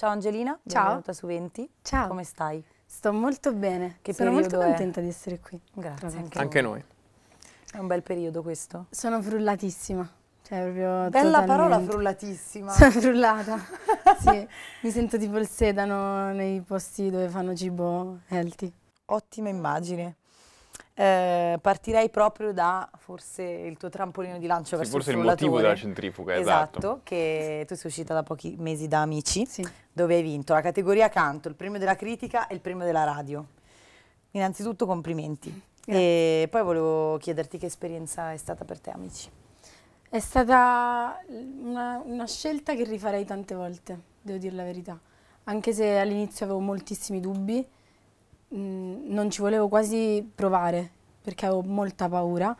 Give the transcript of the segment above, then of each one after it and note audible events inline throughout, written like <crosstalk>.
Ciao Angelina, Ciao. benvenuta su 20. Ciao. Come stai? Sto molto bene. Che Sono molto è? contenta di essere qui. Grazie. Anche, Anche noi. È un bel periodo questo. Sono frullatissima. Cioè, proprio Bella parola totalmente. frullatissima. Sono frullata. <laughs> sì, mi sento tipo il sedano nei posti dove fanno cibo healthy. Ottima immagine. Eh, partirei proprio da forse il tuo trampolino di lancio Sì, verso forse il il motivo della centrifuga, esatto. Esatto, che tu sei uscita da pochi mesi da Amici, Sì. Dove hai vinto la categoria canto, il premio della critica e il premio della radio. Innanzitutto complimenti. E poi volevo chiederti che esperienza è stata per te Amici. È stata una, una scelta che rifarei tante volte, devo dire la verità. Anche se all'inizio avevo moltissimi dubbi, mh, non ci volevo quasi provare perché avevo molta paura.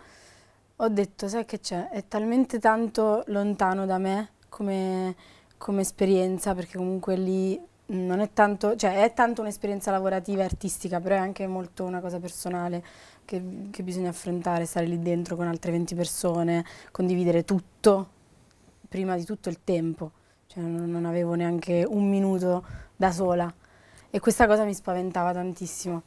Ho detto, sai che c'è? È talmente tanto lontano da me come, come esperienza, perché comunque lì non è tanto, cioè è tanto un'esperienza lavorativa e artistica, però è anche molto una cosa personale che, che bisogna affrontare, stare lì dentro con altre 20 persone, condividere tutto, prima di tutto il tempo, cioè non, non avevo neanche un minuto da sola e questa cosa mi spaventava tantissimo.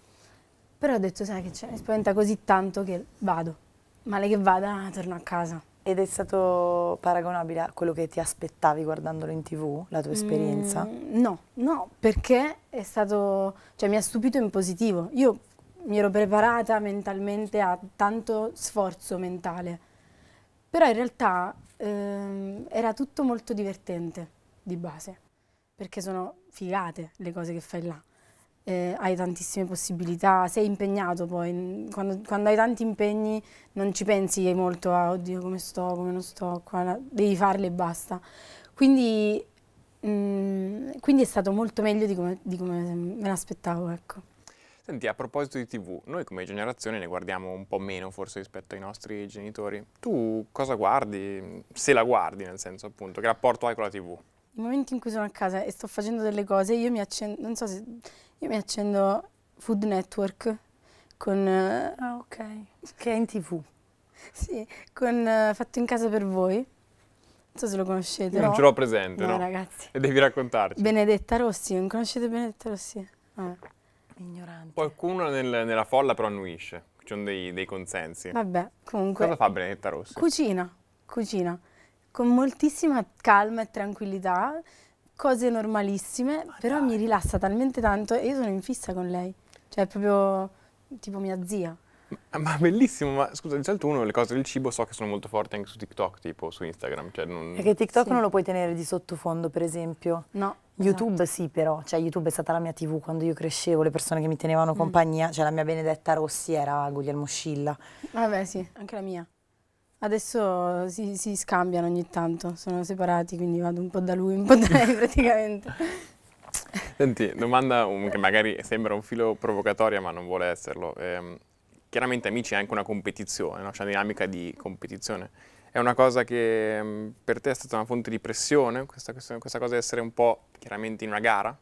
Però ho detto, sai che c'è, mi spaventa così tanto che vado, male che vada torno a casa. Ed è stato paragonabile a quello che ti aspettavi guardandolo in tv, la tua esperienza? Mm, no, no, perché è stato, cioè mi ha stupito in positivo. Io mi ero preparata mentalmente a tanto sforzo mentale, però in realtà ehm, era tutto molto divertente di base, perché sono figate le cose che fai là. Eh, hai tantissime possibilità, sei impegnato poi, quando, quando hai tanti impegni non ci pensi molto a oddio come sto, come non sto, qua, là", devi farle e basta. Quindi, mm, quindi è stato molto meglio di come, di come me l'aspettavo, ecco. Senti, a proposito di TV, noi come generazione ne guardiamo un po' meno forse rispetto ai nostri genitori. Tu cosa guardi? Se la guardi, nel senso appunto, che rapporto hai con la TV? I momenti in cui sono a casa e sto facendo delle cose, io mi accendo, non so se, io mi accendo Food Network con, eh, Ah, ok. Che è in tv. sì, con eh, Fatto in casa per voi, non so se lo conoscete. Non ce l'ho presente, No, no? ragazzi. E devi raccontarci. Benedetta Rossi, non conoscete Benedetta Rossi? Vabbè. Ignorante. Qualcuno nel- nella folla però annuisce, ci sono dei, dei consensi. Vabbè, comunque. Cosa fa Benedetta Rossi? Cucina, cucina, con moltissima calma e tranquillità, cose normalissime, però mi rilassa talmente tanto e io sono in fissa con lei, cioè è proprio tipo mia zia. Ma, ma bellissimo, ma scusa, di solito uno le cose del cibo so che sono molto forti anche su TikTok, tipo su Instagram, cioè non... Perché TikTok Sì. non lo puoi tenere di sottofondo, per esempio. No. YouTube sì però, cioè YouTube è stata la mia tv quando io crescevo, le persone che mi tenevano compagnia, cioè la mia Benedetta Rossi era Guglielmo Scilla. esatto. Vabbè sì, anche la mia. Adesso si, si scambiano ogni tanto, sono separati, quindi vado un po' da lui, un po' da lei <laughs> praticamente. Senti, domanda um, che magari sembra un filo provocatoria, ma non vuole esserlo. Ehm, chiaramente Amici è anche una competizione, no? c'è una dinamica di competizione. È una cosa che mm, per te è stata una fonte di pressione, questa, questa- questa cosa di essere un po' chiaramente in una gara?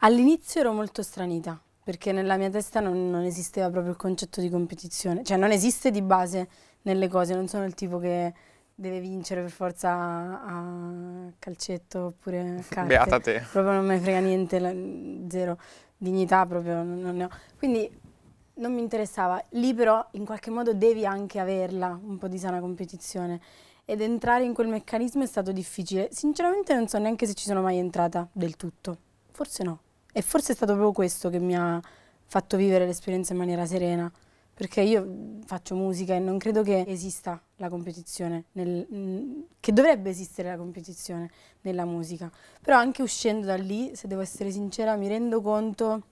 All'inizio ero molto stranita, perché nella mia testa non, non esisteva proprio il concetto di competizione, cioè non esiste di base nelle cose, non sono il tipo che deve vincere per forza a, calcetto oppure a <laughs> carte. Beata te. Proprio non ne frega niente, la- zero dignità proprio non ne ho. Quindi non mi interessava. Lì però in qualche modo devi anche averla, un po' di sana competizione. Ed entrare in quel meccanismo è stato difficile. Sinceramente non so neanche se ci sono mai entrata del tutto. Forse no. E forse è stato proprio questo che mi ha fatto vivere l'esperienza in maniera serena. Perché io faccio musica e non credo che esista la competizione, nel- mm, che dovrebbe esistere la competizione nella musica. Però anche uscendo da lì, se devo essere sincera, mi rendo conto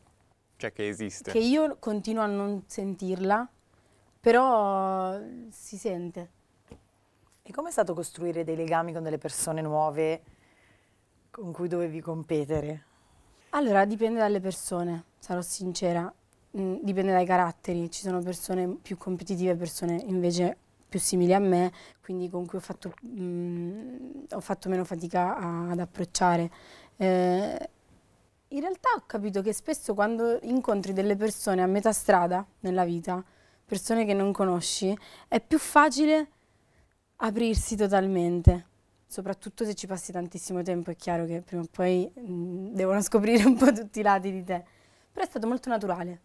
Cioè che esiste. che io continuo a non sentirla, però si sente. E com'è stato costruire dei legami con delle persone nuove con cui dovevi competere? Allora, dipende dalle persone, sarò sincera, Mm, dipende dai caratteri. Ci sono persone più competitive, persone invece più simili a me, quindi con cui ho fatto, mm, ho fatto meno fatica a- ad approcciare. Eh, in realtà ho capito che spesso quando incontri delle persone a metà strada nella vita, persone che non conosci, è più facile aprirsi totalmente. soprattutto se ci passi tantissimo tempo, è chiaro che prima o poi mh, devono scoprire un po' tutti i lati di te. Però è stato molto naturale.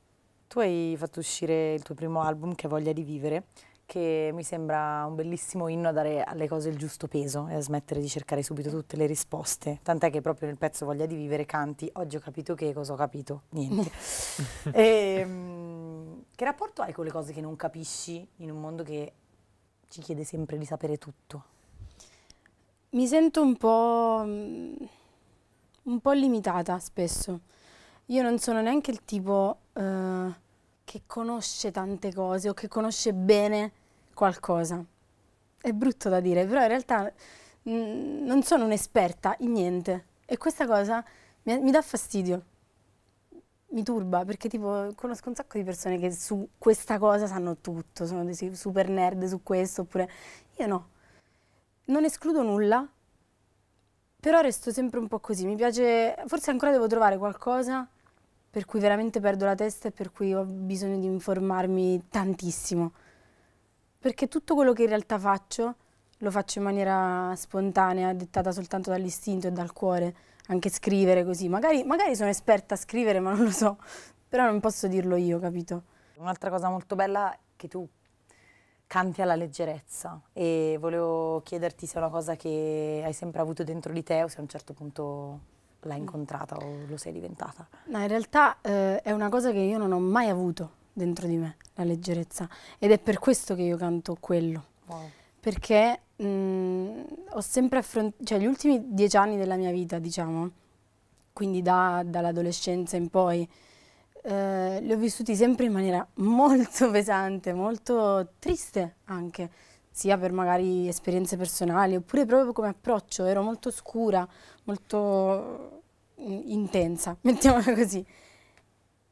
Tu hai fatto uscire il tuo primo album, che è Voglia di vivere, che mi sembra un bellissimo inno a dare alle cose il giusto peso e a smettere di cercare subito tutte le risposte. Tant'è che proprio nel pezzo Voglia di vivere canti, oggi ho capito che, cosa ho capito? Niente. <laughs> e, um, che rapporto hai con le cose che non capisci in un mondo che ci chiede sempre di sapere tutto? Mi sento un po', un po' limitata spesso. Io non sono neanche il tipo uh, che conosce tante cose o che conosce bene qualcosa. È brutto da dire, però in realtà mh, mm, non sono un'esperta in niente e questa cosa mi, mi dà fastidio mi turba perché tipo conosco un sacco di persone che su questa cosa sanno tutto, sono dei super nerd su questo, oppure io no. Non escludo nulla, però resto sempre un po' così. Mi piace, forse ancora devo trovare qualcosa per cui veramente perdo la testa e per cui ho bisogno di informarmi tantissimo. Perché tutto quello che in realtà faccio lo faccio in maniera spontanea, dettata soltanto dall'istinto e dal cuore anche scrivere così. Magari, magari sono esperta a scrivere, ma non lo so, però non posso dirlo io, capito? Un'altra cosa molto bella è che tu canti alla leggerezza e volevo chiederti se è una cosa che hai sempre avuto dentro di te o se a un certo punto l'hai incontrata o lo sei diventata. No, in realtà eh, è una cosa che io non ho mai avuto dentro di me, la leggerezza, ed è per questo che io canto quello. Wow. Perché mh, mm, ho sempre affrontato, cioè gli ultimi dieci anni della mia vita, diciamo, quindi da, dall'adolescenza in poi, eh, li ho vissuti sempre in maniera molto pesante, molto triste anche, sia per magari esperienze personali oppure proprio come approccio, ero molto scura, molto mm, intensa, <laughs> mettiamola così.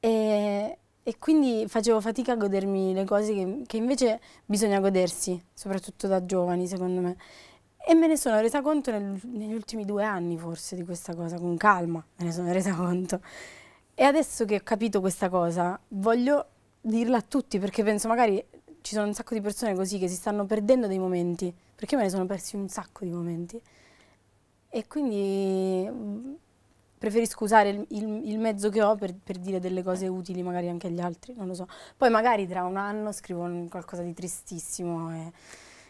E, e quindi facevo fatica a godermi le cose che, che, invece bisogna godersi, soprattutto da giovani, secondo me. E me ne sono resa conto nel, negli ultimi due anni, forse, di questa cosa, con calma me ne sono resa <laughs> conto. E adesso che ho capito questa cosa, voglio dirla a tutti, perché penso magari ci sono un sacco di persone così che si stanno perdendo dei momenti, perché me ne sono persi un sacco di momenti. E quindi preferisco usare il, il, il mezzo che ho per, per, dire delle cose utili magari anche agli altri, non lo so. Poi magari tra un anno scrivo qualcosa di tristissimo e,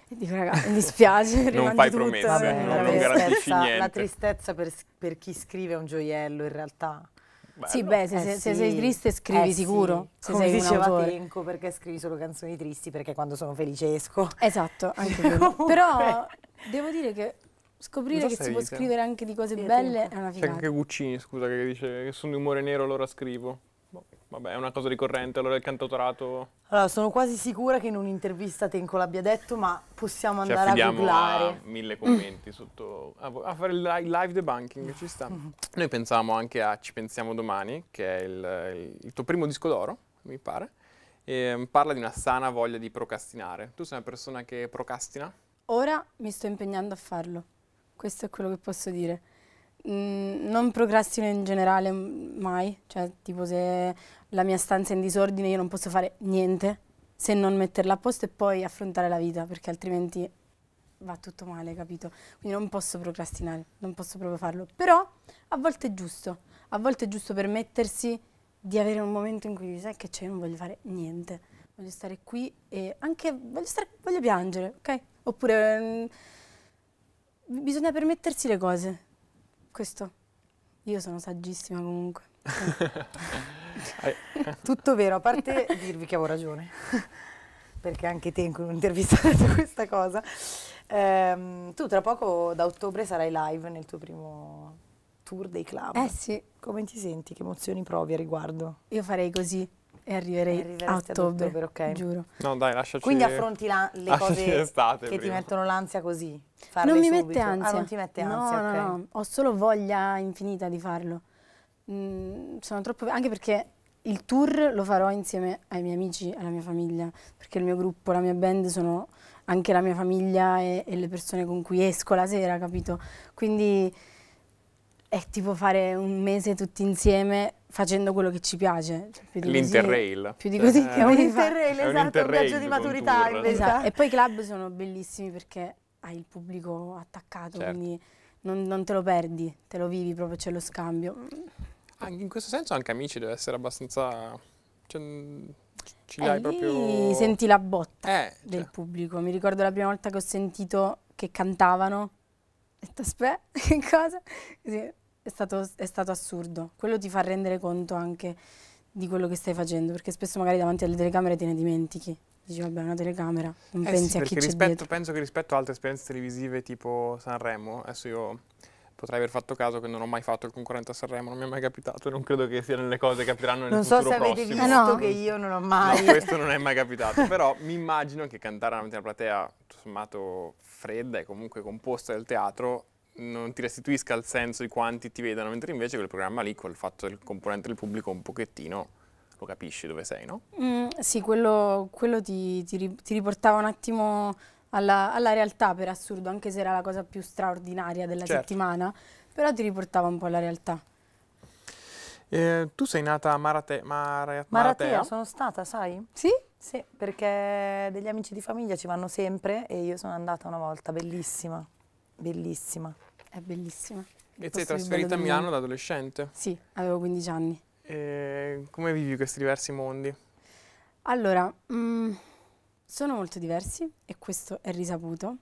e dico ragazzi mi dispiace, <laughs> non fai tutto, promesse, vabbè, non, non garantisci niente. La tristezza per, per, chi scrive è un gioiello in realtà. Bello. Sì, beh, se, eh se, se, sei triste scrivi eh sicuro. Sì. Se Come sei diceva un Tenco, perché scrivi solo canzoni tristi? Perché quando sono felice esco. Esatto, anche <laughs> quello. Però devo dire che Scoprire che si può scrivere anche di cose belle è una figata. C'è anche Guccini, scusa, che dice che sono di umore nero, allora scrivo. Vabbè, è una cosa ricorrente, allora il cantautorato... Allora, sono quasi sicura che in un'intervista Tenco l'abbia detto, ma possiamo andare a googlare. a mille commenti mm. sotto... A, fare il live debunking, ci sta. <laughs> Noi pensiamo anche a Ci pensiamo domani, che è il, il, il tuo primo disco d'oro, mi pare, e mm, parla di una sana voglia di procrastinare. Tu sei una persona che procrastina? Ora mi sto impegnando a farlo questo è quello che posso dire. Mm, non procrastino in generale mai, cioè tipo se la mia stanza è in disordine io non posso fare niente se non metterla a posto e poi affrontare la vita perché altrimenti va tutto male, capito? Quindi non posso procrastinare, non posso proprio farlo. Però a volte è giusto, a volte è giusto permettersi di avere un momento in cui sai che c'è, io non voglio fare niente, voglio stare qui e anche voglio, stare, voglio piangere, ok? Oppure mm, bisogna permettersi le cose. Questo. Io sono saggissima comunque. <laughs> Tutto vero, a parte <laughs> dirvi che avevo ragione, <laughs> perché anche te in un'intervista hai detto questa cosa. Ehm, tu tra poco da ottobre sarai live nel tuo primo tour dei club. Eh sì. Come ti senti? Che emozioni provi a riguardo? Io farei così. E arriverei a ottobre, ottobre okay. giuro. No dai, lasciaci... Quindi affronti la, le cose che prima. ti mettono l'ansia così? Non mi subito. mette ansia. Ah, non ti mette ansia, no, okay. no, no, ho solo voglia infinita di farlo. Mm, sono troppo... Anche perché il tour lo farò insieme ai miei amici, alla mia famiglia, perché il mio gruppo, la mia band sono anche la mia famiglia e, e le persone con cui esco la sera, capito? Quindi è tipo fare un mese tutti insieme facendo quello che ci piace. Cioè, L'Interrail. Più di così eh, che un Interrail, esatto, un viaggio di maturità esatto. E poi i club sono bellissimi perché hai il pubblico attaccato, Certo. quindi non, non te lo perdi, te lo vivi proprio, c'è lo scambio. Anche in questo senso anche Amici deve essere abbastanza... Cioè, ci Eh, hai lì proprio... senti la botta Eh, del cioè, pubblico. Mi ricordo la prima volta che ho sentito che cantavano. Ho detto, aspetta, <laughs> che cosa? Così, è, stato, è stato assurdo. Quello ti fa rendere conto anche di quello che stai facendo, perché spesso magari davanti alle telecamere te ne dimentichi. Dici, vabbè, una telecamera, non Eh pensi sì, a chi perché c'è rispetto, dietro. penso che rispetto a altre esperienze televisive tipo Sanremo, adesso io potrei aver fatto caso che non ho mai fatto il concorrente a Sanremo, non mi è mai capitato e non credo che siano le cose che capiteranno nel Non so futuro se avete prossimo. visto Ah, no? che io non ho No, mai... <laughs> questo non è mai capitato, però mi immagino che cantare davanti a una platea tutto sommato fredda e comunque composta del teatro non ti restituisca il senso di quanti ti vedono, mentre invece quel programma lì, col fatto del componente del pubblico un pochettino, lo capisci dove sei, no? Mm, sì, quello, quello ti, ti ti riportava un attimo alla, alla realtà, per assurdo, anche se era la cosa più straordinaria della Certo. settimana, però ti riportava un po' alla realtà. Eh, tu sei nata a Marate, Mara- Maratea, Maratea? sono stata, sai? Sì? Sì, perché degli amici di famiglia ci vanno sempre e io sono andata una volta, bellissima, bellissima. È bellissima. Il E ti sei trasferita a Milano da adolescente. Sì, avevo 15 anni. E come vivi questi diversi mondi? Allora, mm, sono molto diversi e questo è risaputo,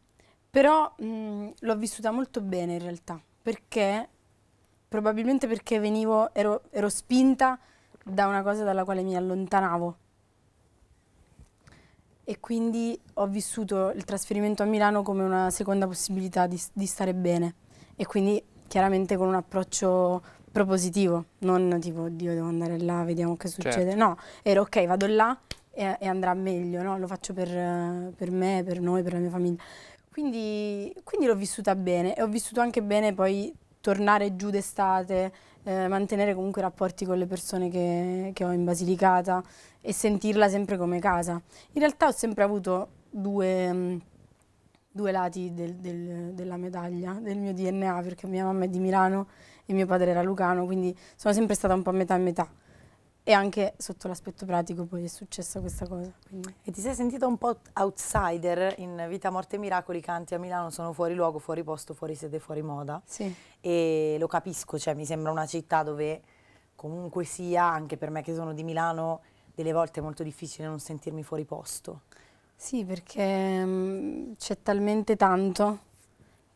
però mm, l'ho vissuta molto bene in realtà, perché probabilmente perché venivo, ero, ero spinta da una cosa dalla quale mi allontanavo. E quindi ho vissuto il trasferimento a Milano come una seconda possibilità di, di stare bene. E quindi chiaramente con un approccio propositivo, non tipo, Dio, devo andare là, vediamo che succede. No, ero ok, vado là e, e andrà meglio, no? Lo faccio per, per me, per noi, per la mia famiglia. Quindi, quindi l'ho vissuta bene e ho vissuto anche bene poi tornare giù d'estate, eh, mantenere comunque rapporti con le persone che, che ho in Basilicata e sentirla sempre come casa. In realtà ho sempre avuto due, mm, due lati del- del- della medaglia, del mio DNA, perché mia mamma è di Milano e mio padre era lucano, quindi sono sempre stata un po' a metà e metà. E anche sotto l'aspetto pratico poi è successa questa cosa. quindi- E ti sei sentita un po' outsider in Vita, Morte e Miracoli, canti a Milano, sono fuori luogo, fuori posto, fuori sede, fuori moda. Sì. E lo capisco, cioè mi sembra una città dove comunque sia, anche per me che sono di Milano, delle volte è molto difficile non sentirmi fuori posto. Sì, perché mm, c'è talmente tanto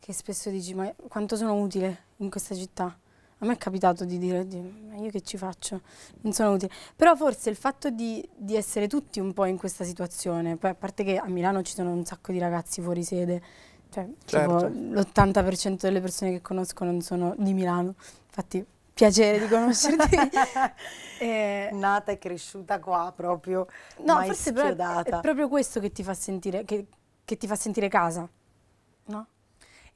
che spesso dici, ma quanto sono utile in questa città? A me è capitato di dire, "Dio, ma io che ci faccio? Non sono utile. Però forse il fatto di, di essere tutti un po' in questa situazione, poi a parte che a Milano ci sono un sacco di ragazzi fuori sede, cioè Certo. l'80% delle persone che conosco non sono di Milano, infatti piacere di conoscerti. <laughs> <laughs> Eh, Nata e cresciuta qua proprio, No, forse però è- schiodata. è proprio questo che ti fa sentire, che, che ti fa sentire casa, no?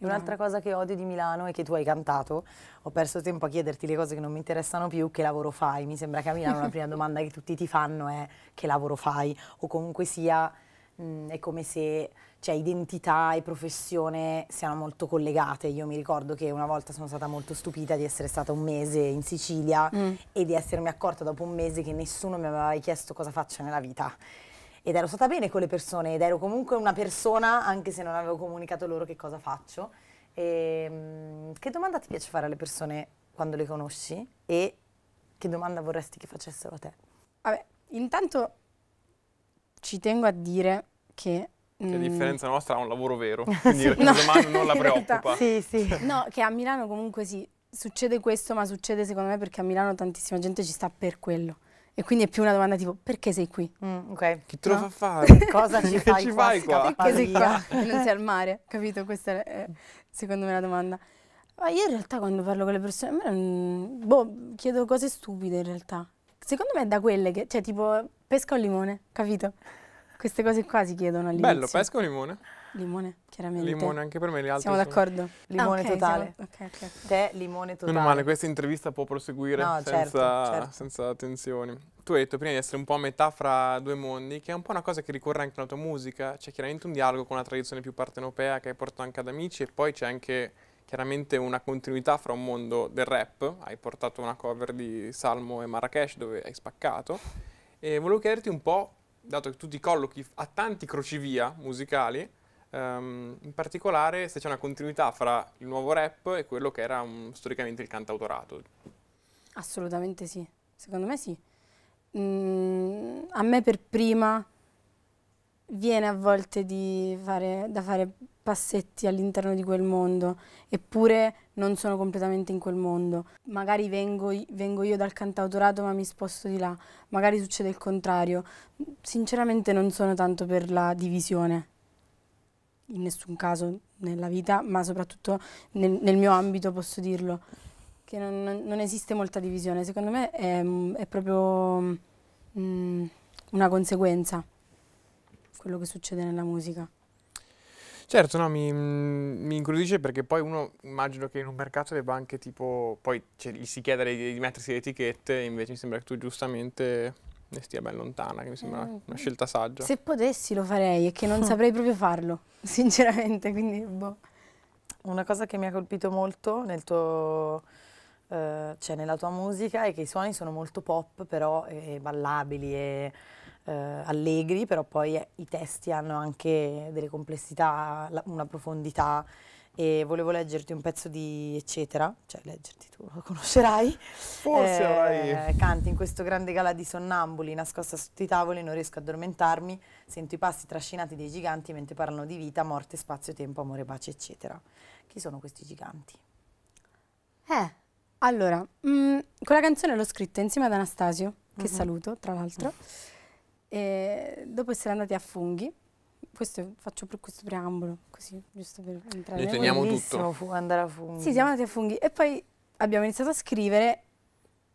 E un'altra cosa che odio di Milano è che tu hai cantato, ho perso tempo a chiederti le cose che non mi interessano più, che lavoro fai? Mi sembra che a Milano la prima <laughs> domanda che tutti ti fanno è che lavoro fai? O comunque sia, mh, è come se cioè, identità e professione siano molto collegate. Io mi ricordo che una volta sono stata molto stupita di essere stata un mese in Sicilia Mm. e di essermi accorta dopo un mese che nessuno mi aveva mai chiesto cosa faccio nella vita. Ed ero stata bene con le persone ed ero comunque una persona anche se non avevo comunicato loro che cosa faccio. E, mm, che domanda ti piace fare alle persone quando le conosci e che domanda vorresti che facessero a te? Vabbè, intanto ci tengo a dire che... Che a mm, differenza nostra ha un lavoro vero, <laughs> quindi No, questa domanda non la <laughs> preoccupa. Sì, sì. <laughs> No, che a Milano comunque sì, succede questo, ma succede secondo me perché a Milano tantissima gente ci sta per quello. E quindi è più una domanda tipo, perché sei qui? Mm, ok. Chi te lo No. fa fare? <laughs> Cosa ci fai ci qua? fai qua? Perché sei qua non sei al mare? Capito? Questa è secondo me la domanda. Ma io in realtà quando parlo con le persone, a me non- boh, chiedo cose stupide in realtà. Secondo me è da quelle che, cioè tipo, pesca o limone, capito? Queste cose qua si chiedono all'inizio. Bello, pesca o limone? Limone, chiaramente. Limone anche per me, gli altri Siamo sono- d'accordo? Limone Ah, ok, totale. siamo- ok, ok, ok. Te, limone totale. Meno male, questa intervista può proseguire No, senza, certo, certo. senza tensioni. Tu hai detto prima di essere un po' a metà fra due mondi, che è un po' una cosa che ricorre anche nella tua musica. C'è chiaramente un dialogo con una tradizione più partenopea che hai portato anche ad amici e poi c'è anche chiaramente una continuità fra un mondo del rap. Hai portato una cover di Salmo e Marrakesh dove hai spaccato. E volevo chiederti un po', dato che tu ti collochi a tanti crocevia musicali, ehm, in particolare se c'è una continuità fra il nuovo rap e quello che era un, storicamente il cantautorato. Assolutamente sì, secondo me sì. Mm, a me per prima viene a volte fare, da fare passetti all'interno di quel mondo, eppure non sono completamente in quel mondo. Magari vengo, vengo, io dal cantautorato ma mi sposto di là, magari succede il contrario. Sinceramente non sono tanto per la divisione, in nessun caso nella vita, ma soprattutto nel, nel mio ambito posso dirlo, che non, non, esiste molta divisione. Secondo me è, è proprio mm, una conseguenza quello che succede nella musica. Certo, no, mi, mi incuriosisce perché poi uno immagino che in un mercato debba anche tipo, poi cioè, gli si chiede di, di, mettersi le etichette, invece mi sembra che tu giustamente ne stia ben lontana, che mi sembra eh, una scelta saggia. Se potessi lo farei, è che non saprei proprio farlo, <laughs> sinceramente, quindi boh. Una cosa che mi ha colpito molto nel tuo, eh, cioè nella tua musica è che i suoni sono molto pop, però eh, ballabili e eh, allegri, però poi eh, i testi hanno anche delle complessità, la, una profondità e volevo leggerti un pezzo di Eccetera, cioè leggerti tu, lo conoscerai. Forse eh, Canti in questo grande gala di sonnambuli, nascosta sotto i tavoli, non riesco ad addormentarmi, sento i passi trascinati dei giganti mentre parlano di vita, morte, spazio, tempo, amore, pace, eccetera. Chi sono questi giganti? Eh, allora, mh, mm, quella canzone l'ho scritta insieme ad Anastasio, che mm-hmm. saluto, tra l'altro. E dopo essere andati a funghi, questo, faccio per questo preambolo, così, giusto per entrare. Noi teniamo tutto. Fu andare a funghi. Sì, siamo andati a funghi e poi abbiamo iniziato a scrivere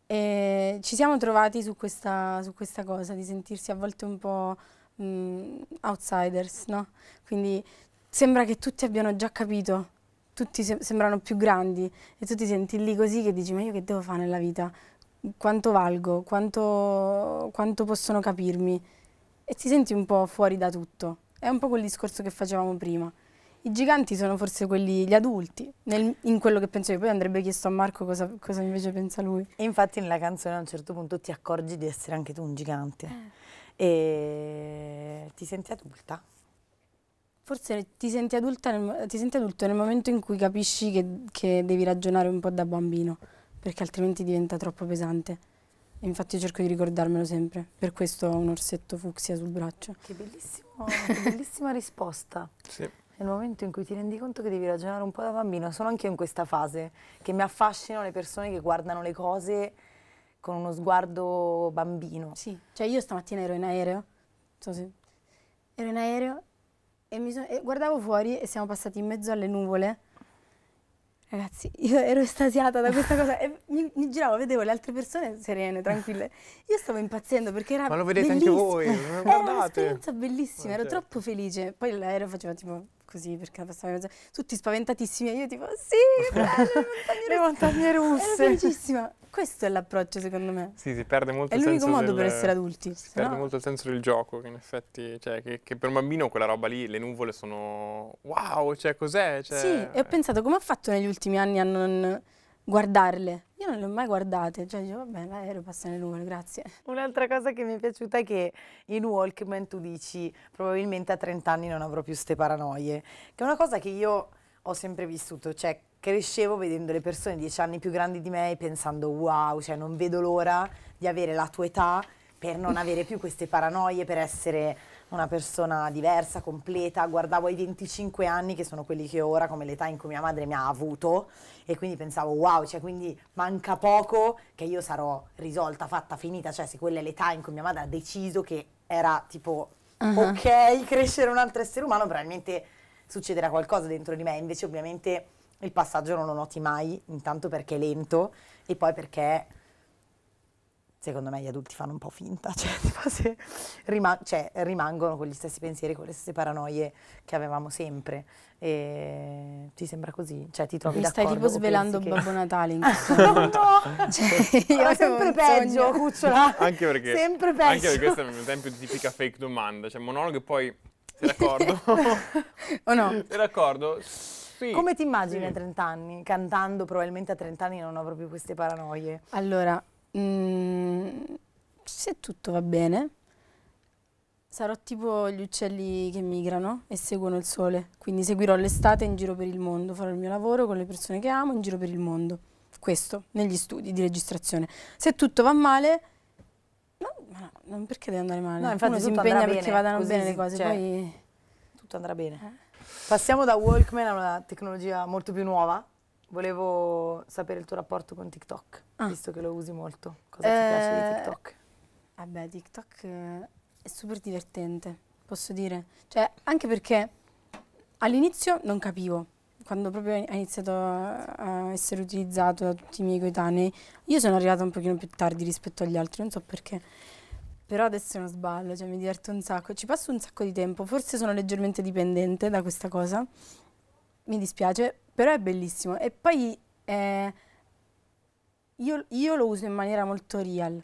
e ci siamo trovati su questa, su questa cosa, di sentirsi a volte un po' mh, mm, outsiders, no? Quindi sembra che tutti abbiano già capito, tutti se sembrano più grandi e tu ti senti lì così che dici ma io che devo fare nella vita? quanto valgo, quanto, quanto possono capirmi e ti senti un po' fuori da tutto. È un po' quel discorso che facevamo prima. I giganti sono forse quelli, gli adulti, nel, in quello che penso io. Poi andrebbe chiesto a Marco cosa, cosa, invece pensa lui. E infatti nella canzone a un certo punto ti accorgi di essere anche tu un gigante. Eh. E ti senti adulta? Forse ti senti, nel, ti senti adulto nel momento in cui capisci che, che devi ragionare un po' da bambino perché altrimenti diventa troppo pesante. Infatti cerco di ricordarmelo sempre, per questo ho un orsetto fucsia sul braccio. Che, che bellissima risposta. Sì. Nel momento in cui ti rendi conto che devi ragionare un po' da bambino, sono anche io in questa fase, che mi affascinano le persone che guardano le cose con uno sguardo bambino. Sì, cioè io stamattina ero in aereo, so se... ero in aereo e, so... e guardavo fuori e siamo passati in mezzo alle nuvole Ragazzi, io ero estasiata da questa cosa e mi, mi, giravo, vedevo le altre persone serene, tranquille. Io stavo impazzendo perché era Ma lo vedete bellissimo. anche voi, Era un'esperienza bellissima, ero certo. troppo felice. Poi l'aereo faceva tipo così perché la passava mezzo, tutti spaventatissimi e io tipo sì, <laughs> bello, le montagne russe. Ero felicissima. Questo è l'approccio secondo me. Sì, si perde molto è il senso È l'unico modo del, per essere adulti. Si perde no? molto il senso del gioco, che in effetti, cioè, che, che, per un bambino quella roba lì, le nuvole sono wow, cioè cos'è? Cioè... Sì, e ho pensato come ho fatto negli ultimi anni a non guardarle. Io non le ho mai guardate, cioè dicevo vabbè l'aereo passa nelle nuvole, grazie. Un'altra cosa che mi è piaciuta è che in Walkman tu dici probabilmente a 30 anni non avrò più queste paranoie, che è una cosa che io ho sempre vissuto, cioè crescevo vedendo le persone dieci anni più grandi di me e pensando wow, cioè non vedo l'ora di avere la tua età per non avere più queste paranoie, per essere una persona diversa, completa. Guardavo ai 25 anni, che sono quelli che ho ora, come l'età in cui mia madre mi ha avuto, e quindi pensavo, wow, cioè quindi manca poco che io sarò risolta, fatta, finita. Cioè, se quella è l'età in cui mia madre ha deciso che era tipo, uh-huh. ok, crescere un altro essere umano, probabilmente succederà qualcosa dentro di me. Invece, ovviamente il passaggio non lo noti mai, intanto perché è lento e poi perché secondo me gli adulti fanno un po' finta, <laughs> cioè, tipo se rima- cioè, rimangono con gli stessi pensieri, con le stesse paranoie che avevamo sempre. E ti sembra così? Cioè, ti trovi Mi stai tipo svelando che... Babbo Natale in <laughs> questo no, no! Cioè, <laughs> io sempre peggio, cucciola. Anche perché, sempre peggio. Anche perché questo è un esempio di tipica fake domanda, cioè monologo e poi sei d'accordo? <laughs> o no? Sei d'accordo? Sì, Come ti immagini sì. a 30 anni? Cantando probabilmente a 30 anni non avrò più queste paranoie. Allora, mm, se tutto va bene, Sarò tipo gli uccelli che migrano e seguono il sole, quindi seguirò l'estate in giro per il mondo, farò il mio lavoro con le persone che amo in giro per il mondo. Questo, negli studi di registrazione. Se tutto va male, ma non perché deve andare male? No, infatti Uno si impegna perché bene, vadano bene le cose, cioè, poi Tutto andrà bene. Eh. Passiamo da Walkman a una tecnologia molto più nuova. Volevo sapere il tuo rapporto con TikTok, Ah. visto che lo usi molto. Cosa ti piace di Eh, TikTok? Vabbè, TikTok eh, è super divertente, posso dire. Cioè, anche perché all'inizio non capivo, quando proprio ha iniziato a essere utilizzato da tutti i miei coetanei, io sono arrivata un pochino più tardi rispetto agli altri, non so perché. Però adesso uno sballo, cioè mi diverto un sacco, ci passo un sacco di tempo, forse sono leggermente dipendente da questa cosa, mi dispiace, però è bellissimo. E poi eh, io, io lo uso in maniera molto real,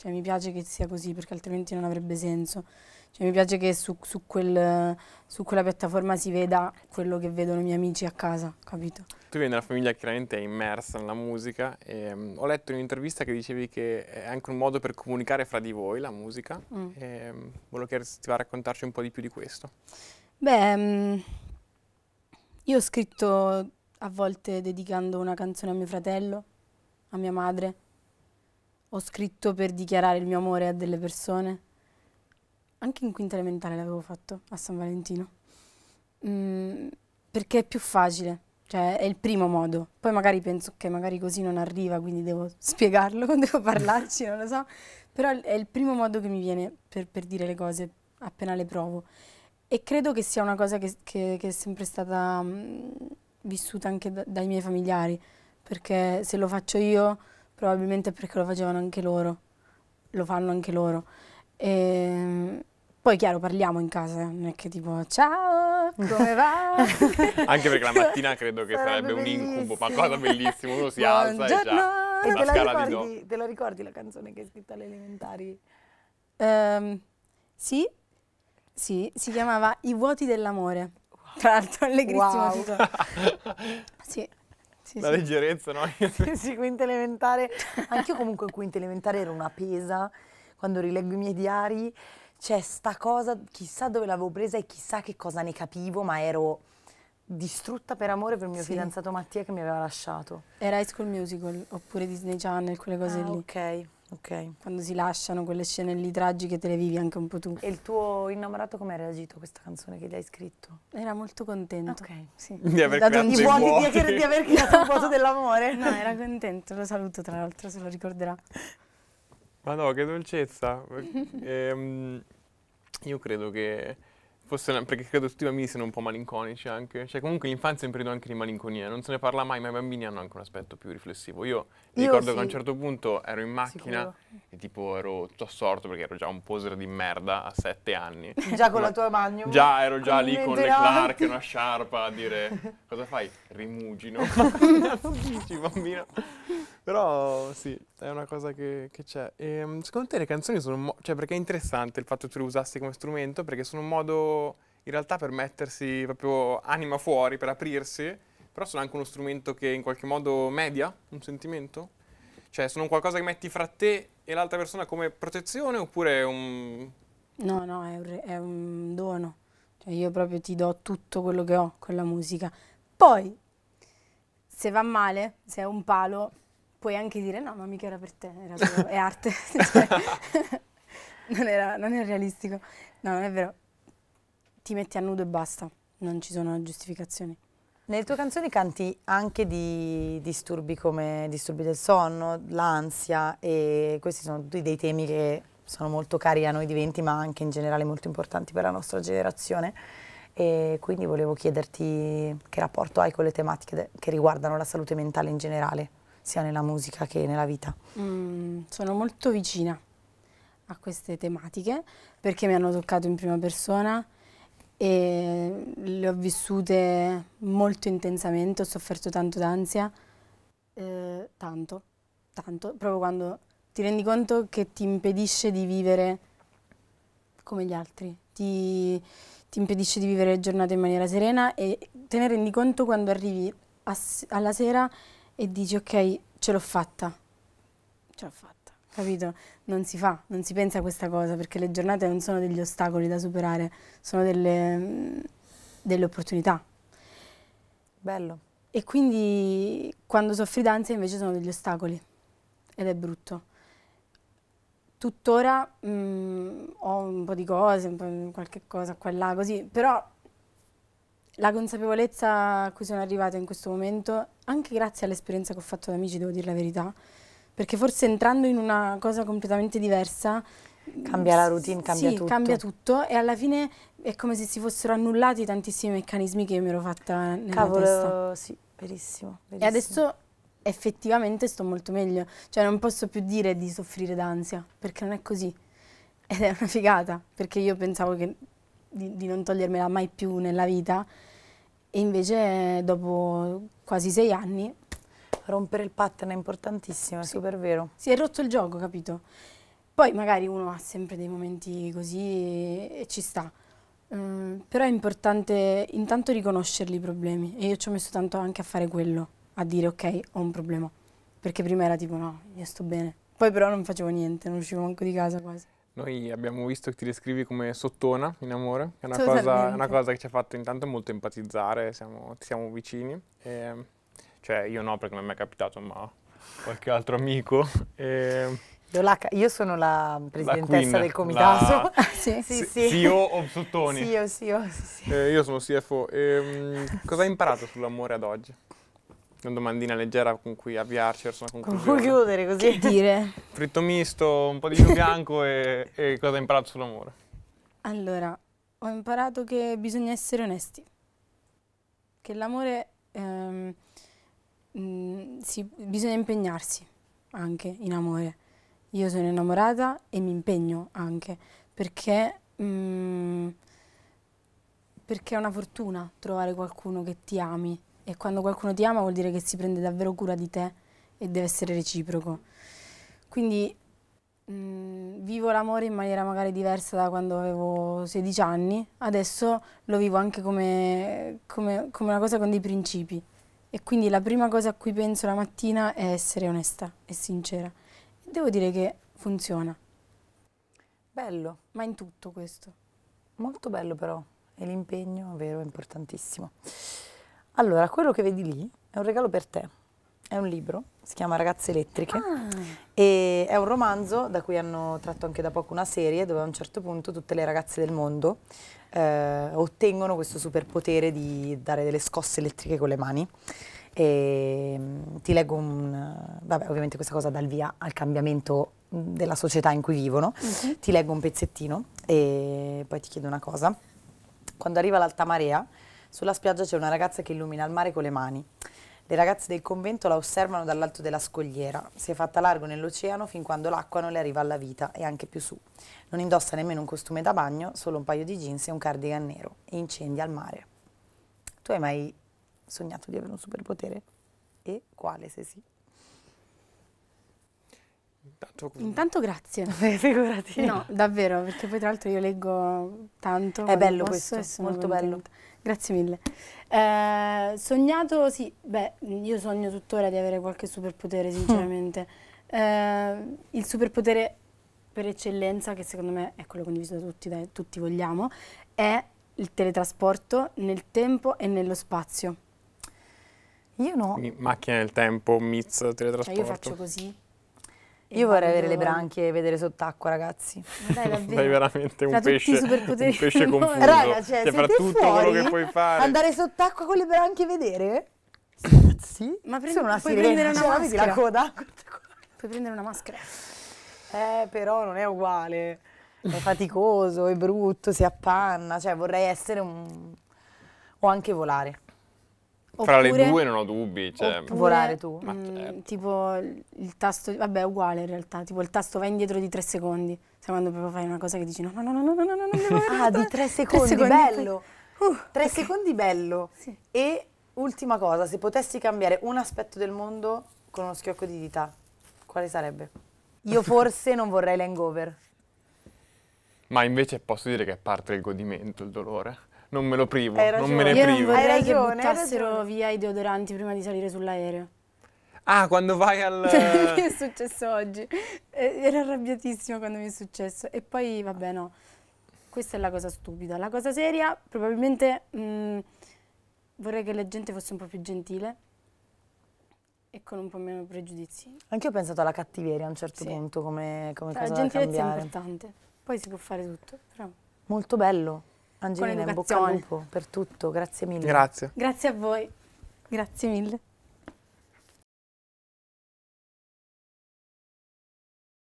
cioè mi piace che sia così perché altrimenti non avrebbe senso. Cioè mi piace che su, su quel- su quella piattaforma si veda quello che vedono i miei amici a casa, capito? Tu vieni da una famiglia che chiaramente è immersa nella musica e mm, ho letto in un'intervista che dicevi che è anche un modo per comunicare fra di voi la musica Mm. e mm, volevo se ti va a raccontarci un po' di più di questo. Beh, mm, io ho scritto a volte dedicando una canzone a mio fratello, a mia madre. Ho scritto per dichiarare il mio amore a delle persone. Anche in quinta elementare l'avevo fatto a San Valentino. Mm, perché è più facile, cioè è il primo modo. Poi magari penso che magari così non arriva, quindi devo <laughs> spiegarlo, <laughs> devo parlarci, non lo so. Però è il primo modo che mi viene per, per dire le cose appena le provo. E credo che sia una cosa che, che- che è sempre stata mm, vissuta anche da- dai miei familiari, perché se lo faccio io, probabilmente perché lo facevano anche loro, lo fanno anche loro. E poi chiaro, parliamo in casa, non è che tipo ciao, come va? <laughs> Anche perché la mattina credo che Sarebbe sarebbe un incubo, ma bellissimo. cosa bellissima, uno si alza e già una te la, ricordi, te la ricordi la canzone che hai scritto alle elementari? Ehm, sì, sì, si chiamava I vuoti dell'amore. Tra l'altro, allegrissimo Wow. <laughs> Sì, sì, La sì. leggerezza, no? <laughs> sì, quinta elementare. Anch'io comunque in quinta elementare ero una pesa. Quando rileggo i miei diari c'è sta cosa, chissà dove l'avevo presa e chissà che cosa ne capivo, ma ero distrutta per amore per il mio Sì. fidanzato Mattia che mi aveva lasciato. Era High School Musical oppure Disney Channel, quelle cose Ah, lì. ok, ok. Quando si lasciano quelle scene lì tragiche te le vivi anche un po' tu. E il tuo innamorato come ha reagito a questa canzone che gli hai scritto? Era molto contento. Ok. Sì. Di aver dato creato un vuoti, vuoti. di, aver, di aver creato un vuoto dell'amore? No, era contento, lo saluto tra l'altro, se lo ricorderà. Ma no, che dolcezza. Ehm, io credo che fosse, una- perché credo tutti i bambini siano un po' malinconici anche. Cioè comunque l'infanzia è un periodo anche di malinconia, non se ne parla mai, ma i bambini hanno anche un aspetto più riflessivo. Io Io ricordo che a un sì. certo punto ero in macchina Sicuro. e tipo ero tutto assorto perché ero già un poser di merda a sette anni. Già con Ma- la tua bagno? Già ero già lì con le. Clark e <laughs> una sciarpa a dire cosa fai? Rimugino. <laughs> <laughs> Dici bambino. Però sì, è una cosa che, che c'è. E, secondo te le canzoni sono un cioè perché è interessante il fatto che tu le usassi come strumento perché sono un modo in realtà per mettersi proprio anima fuori, per aprirsi, però sono anche uno strumento che in qualche modo media un sentimento? Cioè sono qualcosa che metti fra te e l'altra persona come protezione oppure un No, no, è un, è un dono. Cioè io proprio ti do tutto quello che ho con la musica. Poi, se va male, se è un palo, puoi anche dire no, ma mica era per te, era solo- è arte. <laughs> Cioè, <laughs> non, era- non è realistico. No, non è vero. Ti metti a nudo e basta, non ci sono giustificazioni. Nelle tue canzoni canti anche di disturbi come disturbi del sonno, l'ansia e questi sono tutti dei temi che sono molto cari a noi di 20 ma anche in generale molto importanti per la nostra generazione e quindi volevo chiederti che rapporto hai con le tematiche che riguardano la salute mentale in generale, sia nella musica che nella vita. Mm, sono molto vicina a queste tematiche perché mi hanno toccato in prima persona e le ho vissute molto intensamente, ho sofferto tanto d'ansia, eh, tanto, tanto, proprio quando ti rendi conto che ti impedisce di vivere come gli altri, ti, ti impedisce di vivere le giornate in maniera serena e te ne rendi conto quando arrivi alla sera e dici ok, ce l'ho fatta, ce l'ho fatta. capito? Non si fa, non si pensa a questa cosa, perché le giornate non sono degli ostacoli da superare, sono delle, mm, delle opportunità. Bello. E quindi quando soffri d'ansia invece sono degli ostacoli ed è brutto. Tuttora mm, ho un po' di cose, un po' qualche cosa qua e là, così, però la consapevolezza a cui sono arrivata in questo momento, anche grazie all'esperienza che ho fatto da amici, devo dire la verità, perché forse entrando in una cosa completamente diversa... Cambia la routine, cambia sì, tutto. cambia tutto e alla fine è come se si fossero annullati tantissimi meccanismi che io mi ero fatta nella Cavolo, testa. sì, verissimo, E verissimo. adesso effettivamente sto molto meglio, cioè non posso più dire di soffrire d'ansia, perché non è così. Ed è una figata, perché io pensavo che di, di non togliermela mai più nella vita e invece dopo quasi sei anni Rompere il pattern è importantissimo, è super vero. si è rotto il gioco, capito? Poi magari uno ha sempre dei momenti così e, ci sta. Mm, però è importante intanto riconoscerli i problemi e io ci ho messo tanto anche a fare quello, a dire ok, ho un problema. Perché prima era tipo no, io sto bene. Poi però non facevo niente, non uscivo manco di casa quasi. Noi abbiamo visto che ti descrivi come sottona in amore, è una, cosa, una cosa che ci ha fatto intanto molto empatizzare, siamo, ti siamo vicini. E, cioè io no perché non mi è capitato, ma qualche altro amico. <laughs> E, Io, la ca- io sono la presidentessa queen, del comitato. la- <laughs> sì. sì, sì, sì. CEO o sottoni. Sì, io, sì, sì. Eh, io sono CFO. Ehm, cosa hai imparato sull'amore ad oggi? Una domandina leggera con cui avviarci verso una Come conclusione. chiudere così? Dire, Fritto misto, un po' di vino bianco e, e cosa hai imparato sull'amore? allora, ho imparato che bisogna essere onesti, che l'amore ehm, mm, si- bisogna impegnarsi anche in amore. Io sono innamorata e mi impegno anche perché, mm, perché è una fortuna trovare qualcuno che ti ami e quando qualcuno ti ama vuol dire che si prende davvero cura di te e deve essere reciproco. Quindi mm, vivo l'amore in maniera magari diversa da quando avevo 16 anni, adesso lo vivo anche come, come- come una cosa con dei principi. E quindi la prima cosa a cui penso la mattina è essere onesta e sincera. E devo dire che funziona, Bello, ma in tutto questo. molto bello però. E l'impegno, vero, è importantissimo. Allora, quello che vedi lì è un regalo per te. È un libro, si chiama Ragazze elettriche. E è un romanzo da cui hanno tratto anche da poco una serie dove a un certo punto tutte le ragazze del mondo eh, ottengono questo superpotere di dare delle scosse elettriche con le mani. E, mm, ti leggo un... Vabbè, ovviamente questa cosa dà il via al cambiamento mm, della società in cui vivono. Ti leggo un pezzettino e poi ti chiedo una cosa. Quando arriva l'alta marea, sulla spiaggia c'è una ragazza che illumina il mare con le mani. Le ragazze del convento la osservano dall'alto della scogliera. Si è fatta largo nell'oceano fin quando l'acqua non le arriva alla vita e anche più su. Non indossa nemmeno un costume da bagno, solo un paio di jeans e un cardigan nero e incendia il mare. Tu hai mai sognato di avere un superpotere? E quale se sì? Intanto, Intanto grazie. <laughs> Figurati. No, davvero, perché poi tra l'altro io leggo tanto. quando bello questo, molto contenta. Grazie mille. Eh, sognato, sì, beh, io sogno tuttora di avere qualche superpotere, sinceramente. Eh, il superpotere per eccellenza, che secondo me è quello condiviso da tutti, da tutti vogliamo, è il teletrasporto nel tempo e nello spazio. Io no. quindi macchina del tempo, mix, Cioè teletrasporto. io faccio così. Io vorrei avere le branchie e vedere sott'acqua, ragazzi. Dai, <laughs> davvero. Sei veramente un pesce, un pesce <laughs> confuso. Raga, cioè, Cioè, fra tutto quello fuori? che puoi fare. Andare sott'acqua con le branchie e vedere? Ragazzi, Ma prendi- sono una puoi sirena, prendere una cioè, vedi la maschera. coda? Puoi prendere una maschera. Eh, però non è uguale. È faticoso, è brutto, si appanna. Cioè, vorrei essere un... O anche volare. Fra le Oppure- due non ho dubbi. Cioè, oppure, Volare tu? Mm, certo. tipo il il tasto, vabbè è uguale in realtà, tipo il tasto va indietro di tre secondi, sai quando proprio fai una cosa che dici no no no no no no no devo Ah, di tre secondi, secondi, poi- bello. Uh, Tre ok. secondi, bello. Sì. E ultima cosa, se potessi cambiare un aspetto del mondo con uno schiocco di dita, quale sarebbe? Io forse non vorrei l'hangover. Ma invece posso dire che parte del godimento il dolore. Non me lo privo, Hai non me ne. Io non privo. Hai che ragione, hai buttassero via i deodoranti prima di salire sull'aereo. Ah, quando vai al... <laughs> mi è successo oggi. Eh, Ero arrabbiatissima quando mi è successo. E poi, vabbè, no. Questa è la cosa stupida. La cosa seria, probabilmente mh, vorrei che la gente fosse un po' più gentile e con un po' meno pregiudizi. Anche io ho pensato alla cattiveria a un certo Sì. punto come, come La cosa da gentilezza è cambiare. importante. Poi si può fare tutto. Però. Molto bello. Angelina, in bocca al lupo per tutto, grazie mille. Grazie. Grazie a voi. Grazie mille.